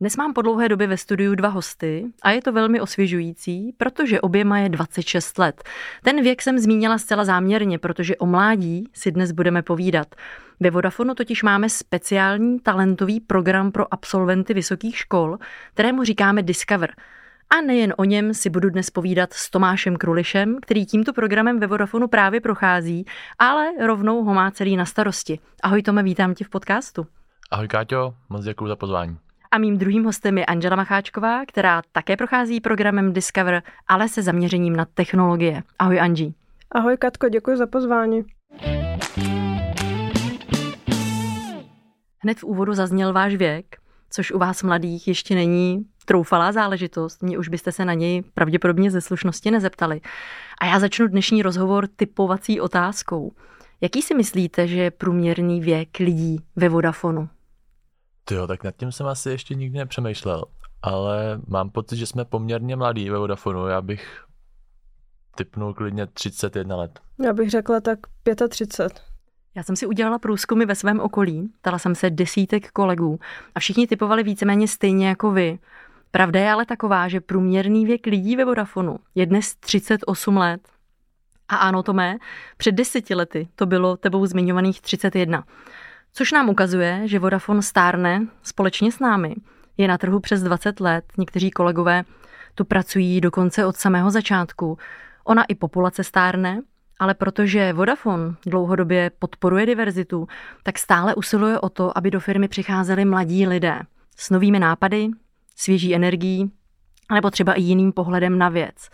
Dnes mám po dlouhé době ve studiu dva hosty a je to velmi osvěžující, protože oběma je 26 let. Ten věk jsem zmínila zcela záměrně, protože o mládí si dnes budeme povídat. Ve Vodafonu totiž máme speciální talentový program pro absolventy vysokých škol, kterému říkáme Discover. A nejen o něm si budu dnes povídat s Tomášem Krulišem, který tímto programem ve Vodafonu právě prochází, ale rovnou ho má celý na starosti. Ahoj Tome, vítám tě v podcastu. Ahoj Káťo, moc děkuji za pozvání. A mým druhým hostem je Angela Macháčková, která také prochází programem Discover, ale se zaměřením na technologie. Ahoj Angie. Ahoj Katko, děkuji za pozvání. Hned v úvodu zazněl váš věk, což u vás mladých ještě není troufalá záležitost. Mě už byste se na něj pravděpodobně ze slušnosti nezeptali. A já začnu dnešní rozhovor typovací otázkou. Jaký si myslíte, že je průměrný věk lidí ve Vodafonu? Jo, tak nad tím jsem asi ještě nikdy nepřemýšlel, ale mám pocit, že jsme poměrně mladí ve Vodafonu. Já bych typnul klidně 31 let. Já bych řekla tak 35. Já jsem si udělala průzkumy ve svém okolí, ptala jsem se desítek kolegů a všichni typovali víceméně stejně jako vy. Pravda je ale taková, že průměrný věk lidí ve Vodafonu je dnes 38 let. A ano, to mé, před deseti lety to bylo tebou zmiňovaných 31. Což nám ukazuje, že Vodafone stárne společně s námi. Je na trhu přes 20 let, někteří kolegové tu pracují dokonce od samého začátku. Ona i populace stárne, ale protože Vodafone dlouhodobě podporuje diverzitu, tak stále usiluje o to, aby do firmy přicházeli mladí lidé s novými nápady, svěží energií, nebo třeba i jiným pohledem na věc.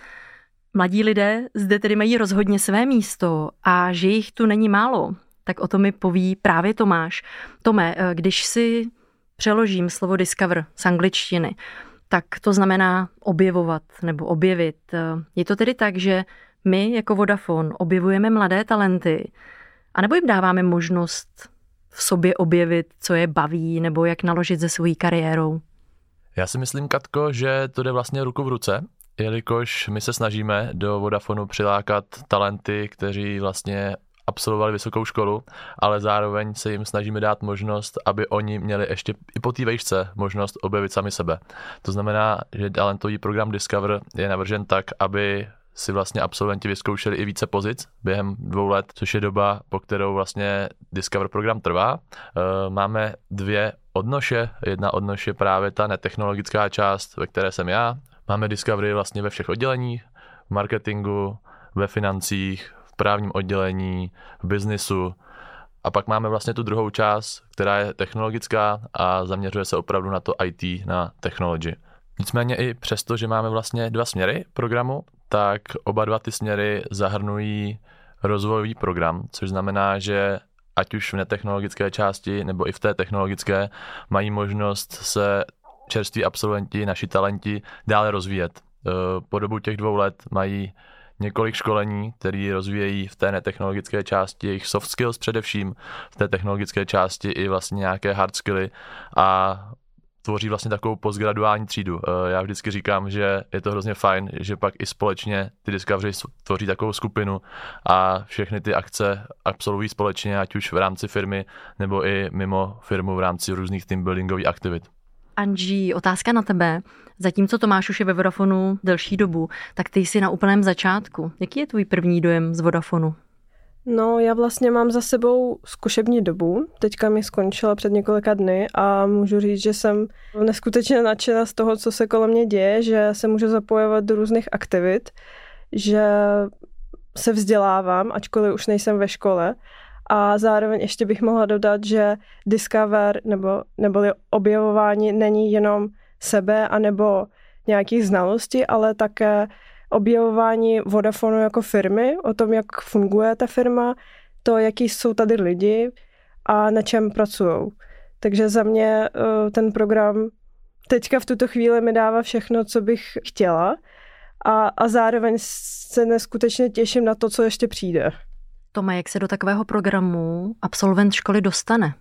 Mladí lidé zde tedy mají rozhodně své místo a že jich tu není málo, tak o to mi poví právě Tomáš. Tome, eh, když si přeložím slovo discover z angličtiny, tak to znamená objevovat nebo objevit. Eh, je to tedy tak, že my jako Vodafone objevujeme mladé talenty, anebo jim dáváme možnost v sobě objevit, co je baví, nebo jak naložit se svojí kariérou? Já si myslím, Katko, že to jde vlastně ruku v ruce, jelikož my se snažíme do Vodafonu přilákat talenty, kteří vlastně absolvovali vysokou školu, ale zároveň se jim snažíme dát možnost, aby oni měli ještě i po té vejšce možnost objevit sami sebe. To znamená, že talentový program Discover je navržen tak, aby si vlastně absolventi vyzkoušeli i více pozic během dvou let, což je doba, po kterou vlastně Discover program trvá. Eh, máme dvě odnoše. Jedna odnož je právě ta netechnologická část, ve které jsem já. Máme Discovery vlastně ve všech odděleních, v marketingu, ve financích, právním oddělení, v biznisu. A pak máme vlastně tu druhou část, která je technologická a zaměřuje se opravdu na to IT, na technology. Nicméně i přesto, že máme vlastně dva směry programu, tak oba dva ty směry zahrnují rozvojový program, což znamená, že ať už v netechnologické části nebo i v té technologické mají možnost se čerství absolventi, naši talenti dále rozvíjet. E, po dobu těch dvou let mají několik školení, které rozvíjejí v té netechnologické části jejich soft skills především, v té technologické části i vlastně nějaké hard skilly a tvoří vlastně takovou postgraduální třídu. Eh, já vždycky říkám, že je to hrozně fajn, že pak i společně ty Discovery tvoří takovou skupinu a všechny ty akce absolvují společně, ať už v rámci firmy nebo i mimo firmu v rámci různých team buildingových aktivit. Angie, otázka na tebe. Zatímco Tomáš už je ve Vodafonu delší dobu, tak ty jsi na úplném začátku. Jaký je tvůj první dojem z Vodafonu? No, já vlastně mám za sebou zkušební dobu. Teďka mi skončila před několika dny a můžu říct, že jsem neskutečně nadšená z toho, co se kolem mě děje, že se můžu zapojovat do různých aktivit, že se vzdělávám, ačkoliv už nejsem ve škole a zároveň ještě bych mohla dodat, že Discover nebo, nebo objevování není jenom sebe anebo nějakých znalostí, ale také objevování Vodafonu jako firmy, o tom, jak funguje ta firma, to, jaký jsou tady lidi a na čem pracují. Takže za mě eh, ten program teďka v tuto chvíli mi dává všechno, co bych chtěla a, a zároveň se neskutečně těším na to, co ještě přijde. Tome, jak se do takového programu absolvent školy dostane?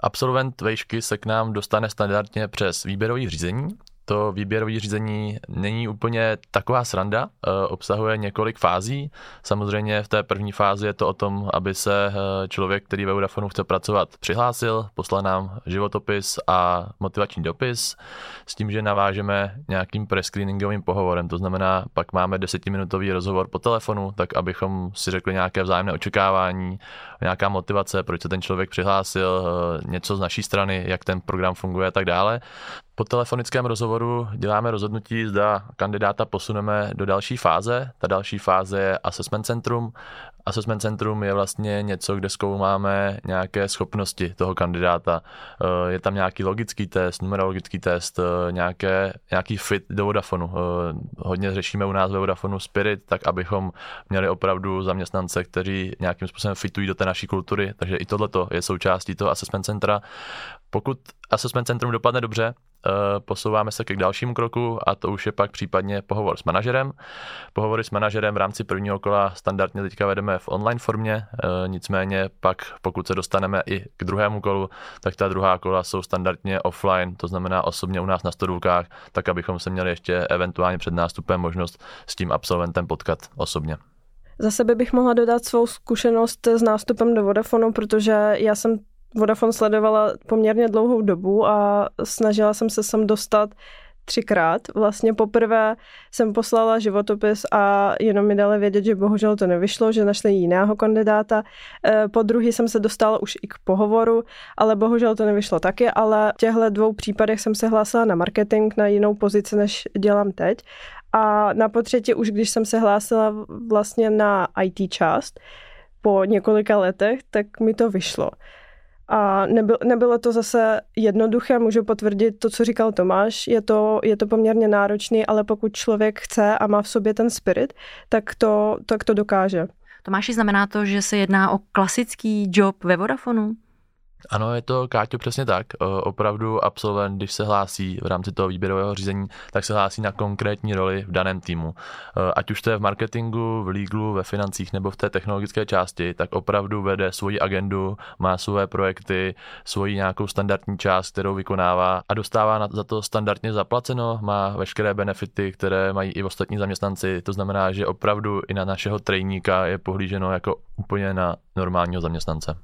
Absolvent vejšky se k nám dostane standardně přes výběrový řízení, to výběrové řízení není úplně taková sranda, eh, obsahuje několik fází. Samozřejmě v té první fázi je to o tom, aby se eh, člověk, který ve Vodafonu chce pracovat, přihlásil, poslal nám životopis a motivační dopis s tím, že navážeme nějakým prescreeningovým pohovorem. To znamená, pak máme desetiminutový rozhovor po telefonu, tak abychom si řekli nějaké vzájemné očekávání, nějaká motivace, proč se ten člověk přihlásil, eh, něco z naší strany, jak ten program funguje a tak dále. Po telefonickém rozhovoru děláme rozhodnutí, zda kandidáta posuneme do další fáze. Ta další fáze je assessment centrum. Assessment centrum je vlastně něco, kde zkoumáme nějaké schopnosti toho kandidáta. Eh, je tam nějaký logický test, numerologický test, eh, nějaké, nějaký fit do Vodafonu. Eh, hodně řešíme u nás ve Vodafonu Spirit, tak abychom měli opravdu zaměstnance, kteří nějakým způsobem fitují do té naší kultury, takže i tohleto je součástí toho assessment centra. Pokud assessment centrum dopadne dobře, posouváme se k dalšímu kroku a to už je pak případně pohovor s manažerem. Pohovory s manažerem v rámci prvního kola standardně teďka vedeme v online formě, eh, nicméně pak pokud se dostaneme i k druhému kolu, tak ta druhá kola jsou standardně offline, to znamená osobně u nás na stodůvkách, tak abychom se měli ještě eventuálně před nástupem možnost s tím absolventem potkat osobně. Za sebe bych mohla dodat svou zkušenost s nástupem do Vodafonu, protože já jsem Vodafone sledovala poměrně dlouhou dobu a snažila jsem se sem dostat třikrát. Vlastně poprvé jsem poslala životopis a jenom mi dali vědět, že bohužel to nevyšlo, že našli jiného kandidáta. E, po druhý jsem se dostala už i k pohovoru, ale bohužel to nevyšlo taky, ale v těchto dvou případech jsem se hlásila na marketing, na jinou pozici, než dělám teď. A na potřetí už, když jsem se hlásila vlastně na IT část, po několika letech, tak mi to vyšlo. A nebylo, nebylo to zase jednoduché, můžu potvrdit to, co říkal Tomáš, je to, je to poměrně náročný, ale pokud člověk chce a má v sobě ten spirit, tak to, tak to dokáže. Tomáši, znamená to, že se jedná o klasický job ve Vodafonu? Ano, je to, Káťo, přesně tak. Opravdu absolvent, když se hlásí v rámci toho výběrového řízení, tak se hlásí na konkrétní roli v daném týmu. Ať už to je v marketingu, v legalu, ve financích nebo v té technologické části, tak opravdu vede svoji agendu, má své projekty, svoji nějakou standardní část, kterou vykonává a dostává za to standardně zaplaceno, má veškeré benefity, které mají i ostatní zaměstnanci. To znamená, že opravdu i na našeho trejníka je pohlíženo jako úplně na normálního zaměstnance.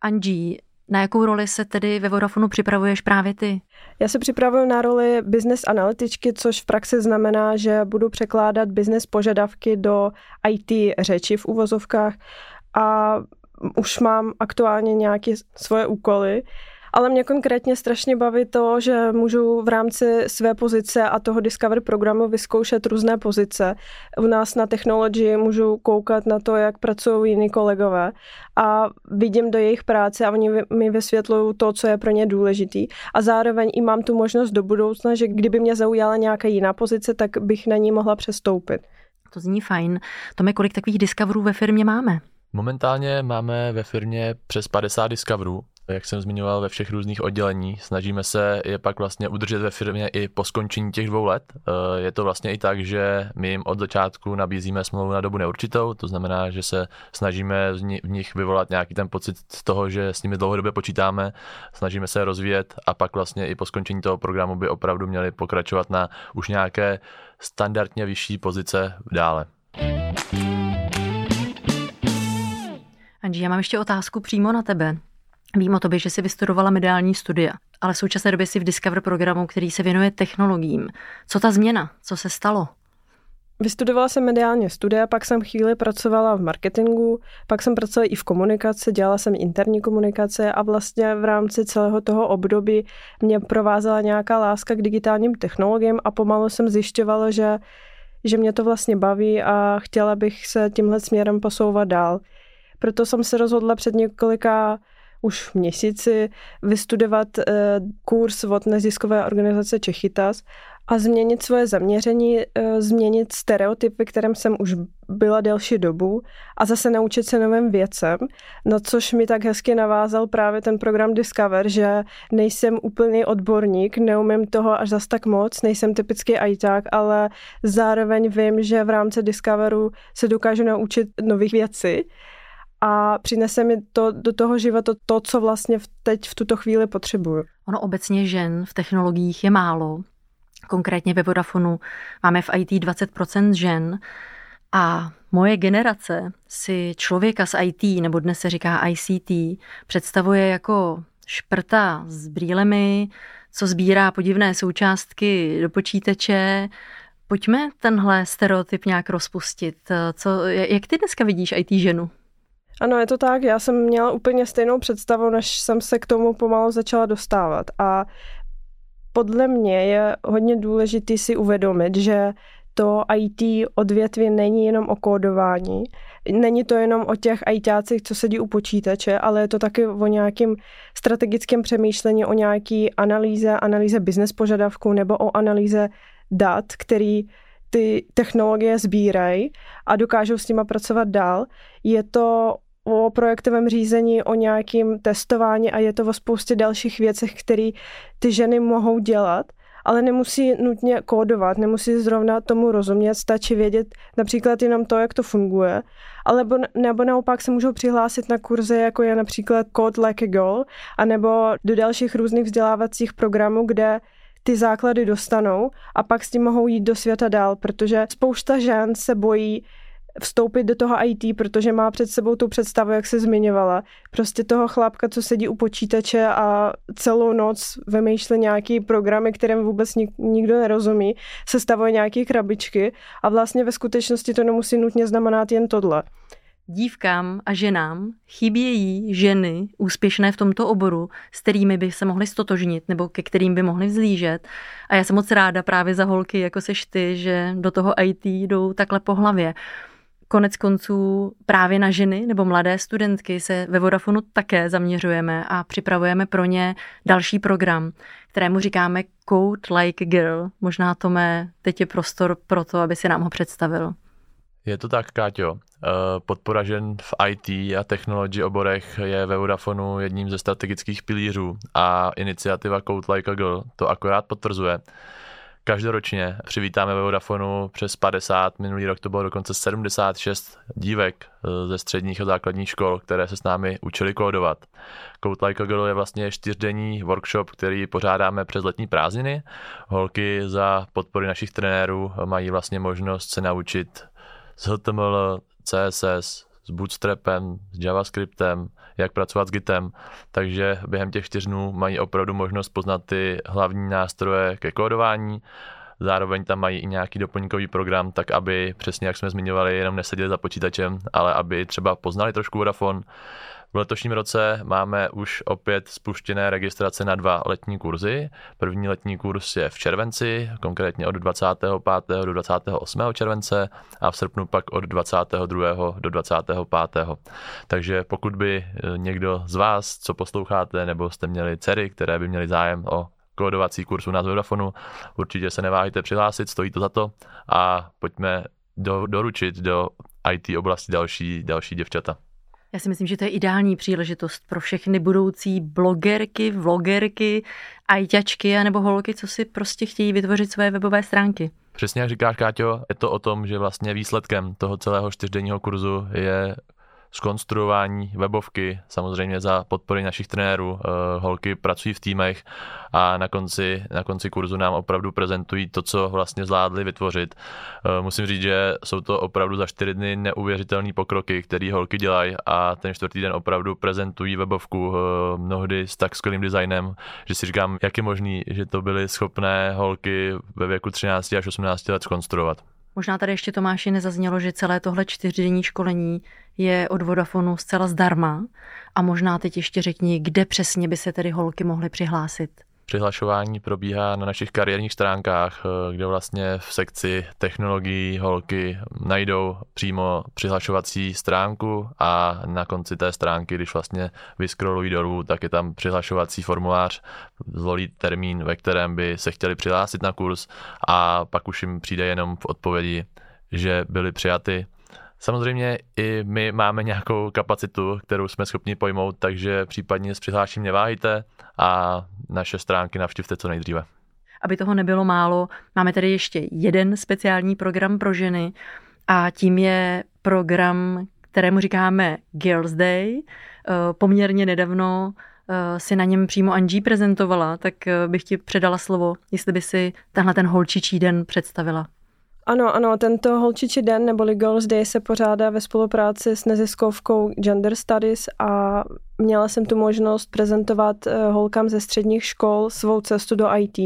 Angie, na jakou roli se tedy ve Vodafonu připravuješ právě ty? Já se připravuju na roli business analytičky, což v praxi znamená, že budu překládat business požadavky do IT řeči v uvozovkách a už mám aktuálně nějaké svoje úkoly, ale mě konkrétně strašně baví to, že můžu v rámci své pozice a toho Discover programu vyzkoušet různé pozice. U nás na technologii můžu koukat na to, jak pracují jiní kolegové a vidím do jejich práce a oni mi vysvětlují to, co je pro ně důležitý. A zároveň i mám tu možnost do budoucna, že kdyby mě zaujala nějaká jiná pozice, tak bych na ní mohla přestoupit. To zní fajn. Tome, kolik takových Discoverů ve firmě máme? Momentálně máme ve firmě přes 50 Discoverů, jak jsem zmiňoval, ve všech různých oddělení. Snažíme se je pak vlastně udržet ve firmě i po skončení těch dvou let. Eh, je to vlastně i tak, že my jim od začátku nabízíme smlouvu na dobu neurčitou, to znamená, že se snažíme v nich vyvolat nějaký ten pocit z toho, že s nimi dlouhodobě počítáme, snažíme se rozvíjet a pak vlastně i po skončení toho programu by opravdu měli pokračovat na už nějaké standardně vyšší pozice dále. Angie, já mám ještě otázku přímo na tebe. Vím o tobě, že jsi vystudovala mediální studia, ale v současné době jsi v Discover programu, který se věnuje technologiím. Co ta změna? Co se stalo? Vystudovala jsem mediálně studia, pak jsem chvíli pracovala v marketingu, pak jsem pracovala i v komunikaci, dělala jsem interní komunikace a vlastně v rámci celého toho období mě provázela nějaká láska k digitálním technologiím a pomalu jsem zjišťovala, že, že mě to vlastně baví a chtěla bych se tímhle směrem posouvat dál. Proto jsem se rozhodla před několika už v měsíci vystudovat eh, kurz od neziskové organizace Čechytas a změnit svoje zaměření, eh, změnit stereotypy, kterým jsem už byla delší dobu a zase naučit se novým věcem, na což mi tak hezky navázal právě ten program Discover, že nejsem úplný odborník, neumím toho až zas tak moc, nejsem typický ajťák, ale zároveň vím, že v rámci Discoveru se dokážu naučit nových věcí a přinese mi to do toho života to, co vlastně teď v tuto chvíli potřebuju. Ono obecně žen v technologiích je málo. Konkrétně ve Vodafonu máme v IT 20% žen a moje generace si člověka z IT, nebo dnes se říká ICT, představuje jako šprta s brýlemi, co sbírá podivné součástky do počítače. Pojďme tenhle stereotyp nějak rozpustit. Co, jak ty dneska vidíš IT ženu? Ano, je to tak. Já jsem měla úplně stejnou představu, než jsem se k tomu pomalu začala dostávat. A podle mě je hodně důležité si uvědomit, že to IT odvětví není jenom o kódování, není to jenom o těch ITácích, co sedí u počítače, ale je to taky o nějakém strategickém přemýšlení, o nějaký analýze, analýze business požadavků nebo o analýze dat, který ty technologie sbírají a dokážou s nima pracovat dál. Je to o projektovém řízení, o nějakým testování a je to o spoustě dalších věcech, které ty ženy mohou dělat, ale nemusí nutně kódovat, nemusí zrovna tomu rozumět, stačí vědět například jenom to, jak to funguje, alebo, nebo naopak se můžou přihlásit na kurze, jako je například Code Like a Girl, anebo do dalších různých vzdělávacích programů, kde ty základy dostanou a pak s tím mohou jít do světa dál, protože spousta žen se bojí vstoupit do toho IT, protože má před sebou tu představu, jak se zmiňovala. Prostě toho chlápka, co sedí u počítače a celou noc vymýšlí nějaký programy, kterým vůbec nik, nikdo nerozumí, sestavuje nějaké krabičky a vlastně ve skutečnosti to nemusí nutně znamenat jen tohle. Dívkám a ženám chybějí ženy úspěšné v tomto oboru, s kterými by se mohly stotožnit nebo ke kterým by mohly vzlížet. A já jsem moc ráda právě za holky, jako seš ty, že do toho IT jdou takhle po hlavě. Konec konců právě na ženy nebo mladé studentky se ve Vodafonu také zaměřujeme a připravujeme pro ně další program, kterému říkáme Code Like Girl. Možná to mé teď je prostor pro to, aby si nám ho představil. Je to tak, Káťo. Eh, podpora žen v IT a technology oborech je ve Vodafonu jedním ze strategických pilířů a iniciativa Code Like a Girl to akorát potvrzuje. Každoročně přivítáme ve Vodafonu přes 50, minulý rok to bylo dokonce 76 dívek eh, ze středních a základních škol, které se s námi učili kódovat. Code Like a Girl je vlastně čtyřdenní workshop, který pořádáme přes letní prázdniny. Holky za podpory našich trenérů mají vlastně možnost se naučit z HTML, CSS, s Bootstrapem, s JavaScriptem, jak pracovat s Gitem, takže během těch čtyř dnů mají opravdu možnost poznat ty hlavní nástroje ke kódování, zároveň tam mají i nějaký doplňkový program, tak aby přesně jak jsme zmiňovali, jenom neseděli za počítačem, ale aby třeba poznali trošku Vodafone, v letošním roce máme už opět spuštěné registrace na dva letní kurzy. První letní kurz je v červenci, konkrétně od 25. do 28. července a v srpnu pak od 22. do 25. Takže pokud by eh, někdo z vás, co posloucháte, nebo jste měli dcery, které by měli zájem o kódovací kurzu na Vodafonu, určitě se neváhejte přihlásit, stojí to za to a pojďme do, doručit do IT oblasti další, další děvčata. Já si myslím, že to je ideální příležitost pro všechny budoucí blogerky, vlogerky, ajťačky nebo holky, co si prostě chtějí vytvořit své webové stránky. Přesně jak říkáš, Káťo, je to o tom, že vlastně výsledkem toho celého čtyřdenního kurzu je skonstruování webovky, samozřejmě za podpory našich trenérů. Eh, holky pracují v týmech a na konci, na konci kurzu nám opravdu prezentují to, co vlastně zvládli vytvořit. Eh, musím říct, že jsou to opravdu za čtyři dny neuvěřitelné pokroky, které holky dělají a ten čtvrtý den opravdu prezentují webovku eh, mnohdy s tak skvělým designem, že si říkám, jak je možný, že to byly schopné holky ve věku 13 až 18 let skonstruovat. Možná tady ještě Tomáši nezaznělo, že celé tohle čtyřdenní školení je od Vodafonu zcela zdarma a možná teď ještě řekni, kde přesně by se tedy holky mohly přihlásit. Přihlašování probíhá na našich kariérních stránkách, eh, kde vlastně v sekci technologií holky najdou přímo přihlašovací stránku a na konci té stránky, když vlastně vyskrolují dolů, tak je tam přihlašovací formulář, zvolí termín, ve kterém by se chtěli přihlásit na kurz a pak už jim přijde jenom v odpovědi, že byli přijaty Samozřejmě i my máme nějakou kapacitu, kterou jsme schopni pojmout, takže případně s přihlášením neváhejte a naše stránky navštivte co nejdříve. Aby toho nebylo málo, máme tady ještě jeden speciální program pro ženy a tím je program, kterému říkáme Girls Day. Eh, poměrně nedávno eh, si na něm přímo Angie prezentovala, tak eh, bych ti předala slovo, jestli by si tenhle ten holčičí den představila. Ano, ano, tento holčičí den neboli Girls Day se pořádá ve spolupráci s neziskovkou Gender Studies a měla jsem tu možnost prezentovat eh, holkám ze středních škol svou cestu do IT.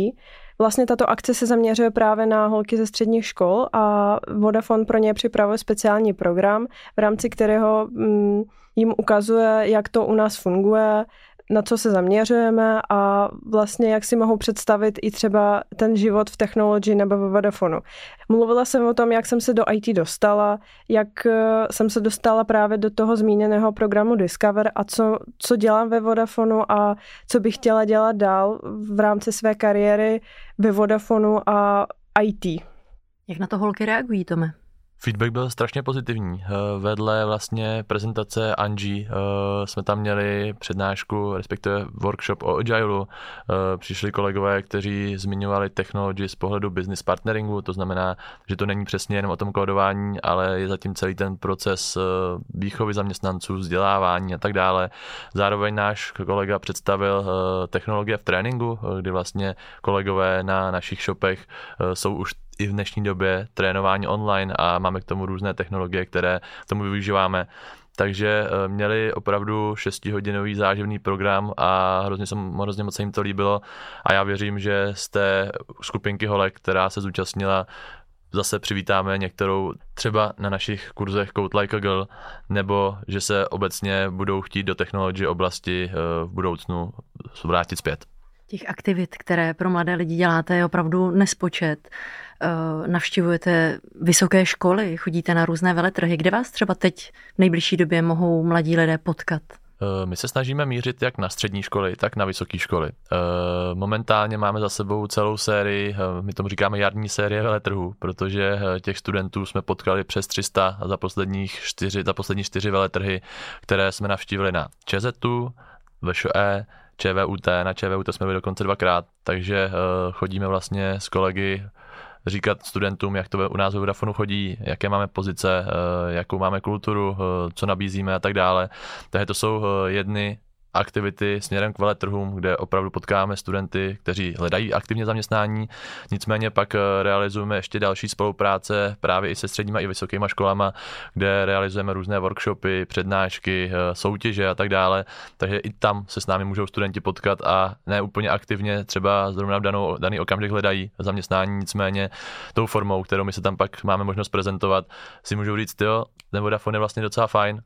Vlastně tato akce se zaměřuje právě na holky ze středních škol a Vodafone pro ně připravuje speciální program, v rámci kterého mm, jim ukazuje, jak to u nás funguje, na co se zaměřujeme a vlastně jak si mohou představit i třeba ten život v technologii nebo ve Vodafonu. Mluvila jsem o tom, jak jsem se do IT dostala, jak eh, jsem se dostala právě do toho zmíněného programu Discover a co, co dělám ve Vodafonu a co bych chtěla dělat dál v rámci své kariéry ve Vodafonu a IT. Jak na to holky reagují, Tome? Feedback byl strašně pozitivní. Eh, vedle vlastně prezentace Angie eh, jsme tam měli přednášku, respektive workshop o Agileu. Eh, přišli kolegové, kteří zmiňovali technology z pohledu business partneringu, to znamená, že to není přesně jenom o tom kódování, ale je zatím celý ten proces výchovy zaměstnanců, vzdělávání a tak dále. Zároveň náš kolega představil technologie v tréninku, kdy vlastně kolegové na našich shopech jsou už i v dnešní době trénování online a máme k tomu různé technologie, které k tomu využíváme. Takže eh, měli opravdu 6-hodinový záživný program a hrozně, jsem, hrozně moc se jim to líbilo a já věřím, že z té skupinky holek, která se zúčastnila, zase přivítáme některou třeba na našich kurzech Code Like a Girl, nebo že se obecně budou chtít do technologie oblasti eh, v budoucnu vrátit zpět. Těch aktivit, které pro mladé lidi děláte, je opravdu nespočet. Eh, navštěvujete vysoké školy, chodíte na různé veletrhy. Kde vás třeba teď v nejbližší době mohou mladí lidé potkat? Eh, my se snažíme mířit jak na střední školy, tak na vysoké školy. Eh, momentálně máme za sebou celou sérii, my tomu říkáme jarní série veletrhů, protože těch studentů jsme potkali přes 300 za, posledních čtyři, za poslední čtyři veletrhy, které jsme navštívili na ČZU, VŠE, ČVUT, na ČVUT jsme byli dokonce dvakrát, takže chodíme vlastně s kolegy říkat studentům, jak to u nás ve Vodafonu chodí, jaké máme pozice, eh, jakou máme kulturu, eh, co nabízíme a tak dále. Takže to jsou eh, jedny aktivity směrem k veletrhům, kde opravdu potkáme studenty, kteří hledají aktivně zaměstnání. Nicméně pak eh, realizujeme ještě další spolupráce právě i se středníma i vysokýma školama, kde realizujeme různé workshopy, přednášky, eh, soutěže a tak dále. Takže i tam se s námi můžou studenti potkat a ne úplně aktivně, třeba zrovna v danou, daný okamžik hledají zaměstnání, nicméně tou formou, kterou my se tam pak máme možnost prezentovat, si můžou říct, jo, ten Vodafone je vlastně docela fajn,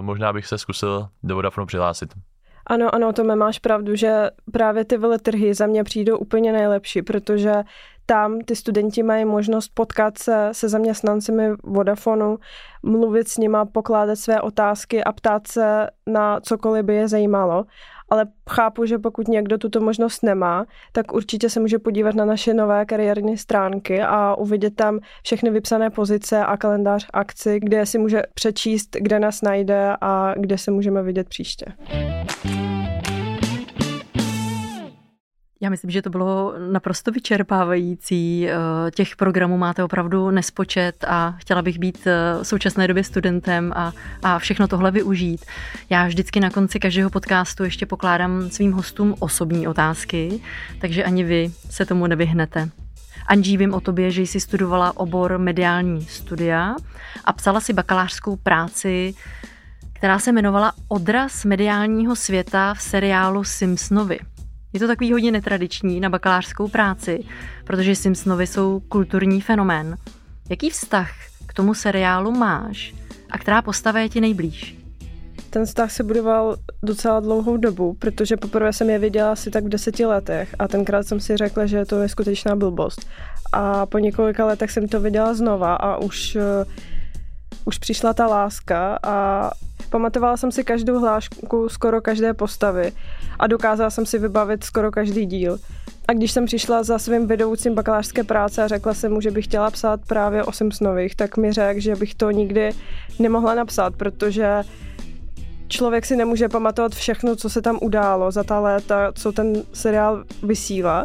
možná bych se zkusil do Vodafonu přihlásit. Ano, ano, to máš pravdu, že právě ty veletrhy za mě přijdou úplně nejlepší, protože tam ty studenti mají možnost potkat se se zaměstnancemi Vodafonu, mluvit s nima, pokládat své otázky a ptát se na cokoliv by je zajímalo ale chápu, že pokud někdo tuto možnost nemá, tak určitě se může podívat na naše nové kariérní stránky a uvidět tam všechny vypsané pozice a kalendář akci, kde si může přečíst, kde nás najde a kde se můžeme vidět příště. Já myslím, že to bylo naprosto vyčerpávající. Eh, těch programů máte opravdu nespočet a chtěla bych být eh, v současné době studentem a, a všechno tohle využít. Já vždycky na konci každého podcastu ještě pokládám svým hostům osobní otázky, takže ani vy se tomu nevyhnete. Anží, vím o tobě, že jsi studovala obor mediální studia a psala si bakalářskou práci, která se jmenovala Odraz mediálního světa v seriálu Simpsonovi. Je to takový hodně netradiční na bakalářskou práci, protože Simpsonovi jsou kulturní fenomén. Jaký vztah k tomu seriálu máš a která postava je ti nejblíž? Ten vztah se budoval docela dlouhou dobu, protože poprvé jsem je viděla asi tak v deseti letech a tenkrát jsem si řekla, že to je skutečná blbost. A po několika letech jsem to viděla znova a už, uh, už přišla ta láska a pamatovala jsem si každou hlášku skoro každé postavy a dokázala jsem si vybavit skoro každý díl. A když jsem přišla za svým vedoucím bakalářské práce a řekla jsem mu, že bych chtěla psát právě o Simpsonových, tak mi řekl, že bych to nikdy nemohla napsat, protože člověk si nemůže pamatovat všechno, co se tam událo za ta léta, co ten seriál vysílá.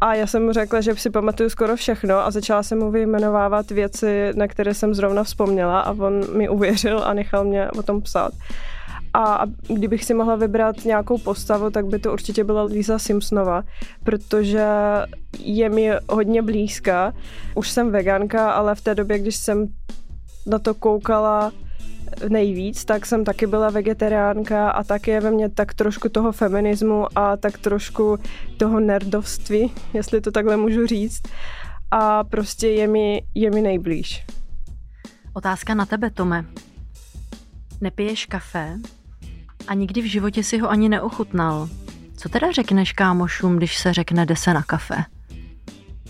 A já jsem mu řekla, že si pamatuju skoro všechno a začala jsem mu vyjmenovávat věci, na které jsem zrovna vzpomněla a on mi uvěřil a nechal mě o tom psát. A kdybych si mohla vybrat nějakou postavu, tak by to určitě byla Lisa Simpsonova, protože je mi hodně blízká. Už jsem veganka, ale v té době, když jsem na to koukala nejvíc, tak jsem taky byla vegetariánka a taky je ve mně tak trošku toho feminismu a tak trošku toho nerdovství, jestli to takhle můžu říct. A prostě je mi, je mi nejblíž. Otázka na tebe, Tome. Nepiješ kafe a nikdy v životě si ho ani neochutnal. Co teda řekneš kámošům, když se řekne jde se na kafe?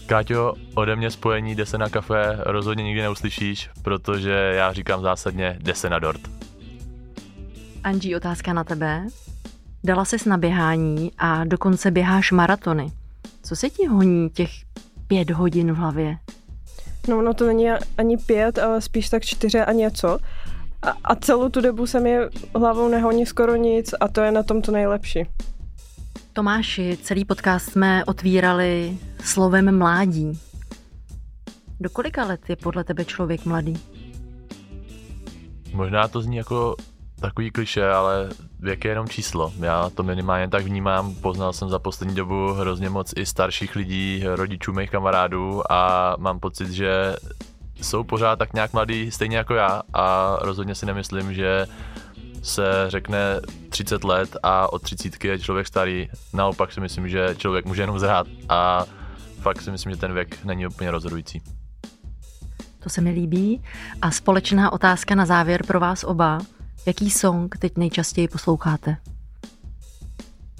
Káťo, ode mě spojení jde se na kafe rozhodně nikdy neuslyšíš, protože já říkám zásadně jde se na dort. Angie, otázka na tebe. Dala ses na běhání a dokonce běháš maratony. Co se ti honí těch pět hodin v hlavě? No, no to není ani pět, ale spíš tak čtyři a něco. A, a celou tu dobu se mi hlavou nehoní skoro nic a to je na tom to nejlepší. Tomáši, celý podcast jsme otvírali slovem mládí. Do kolika let je podle tebe člověk mladý? Možná to zní jako takový kliše, ale věk je jenom číslo. Já to minimálně tak vnímám. Poznal jsem za poslední dobu hrozně moc i starších lidí, rodičů mých kamarádů a mám pocit, že jsou pořád tak nějak mladí, stejně jako já a rozhodně si nemyslím, že se řekne 30 let a od 30 je člověk starý. Naopak si myslím, že člověk může jenom zhrát a fakt si myslím, že ten věk není úplně rozhodující. To se mi líbí. A společná otázka na závěr pro vás oba. Jaký song teď nejčastěji posloucháte?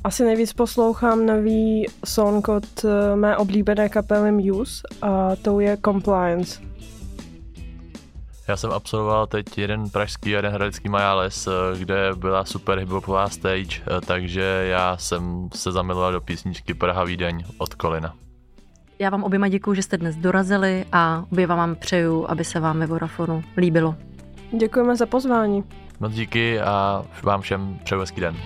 Asi nejvíc poslouchám nový song od eh, mé oblíbené kapely Muse a to je Compliance. Já jsem absolvoval teď jeden pražský a jeden hradecký Majales, eh, kde byla super hiphopová stage, eh, takže já jsem se zamiloval do písničky Praha Vídeň od Kolina. Já vám oběma děkuji, že jste dnes dorazili a oběma vám přeju, aby se vám ve Vodafonu líbilo. Děkujeme za pozvání. Moc díky a vám všem přeju hezký den.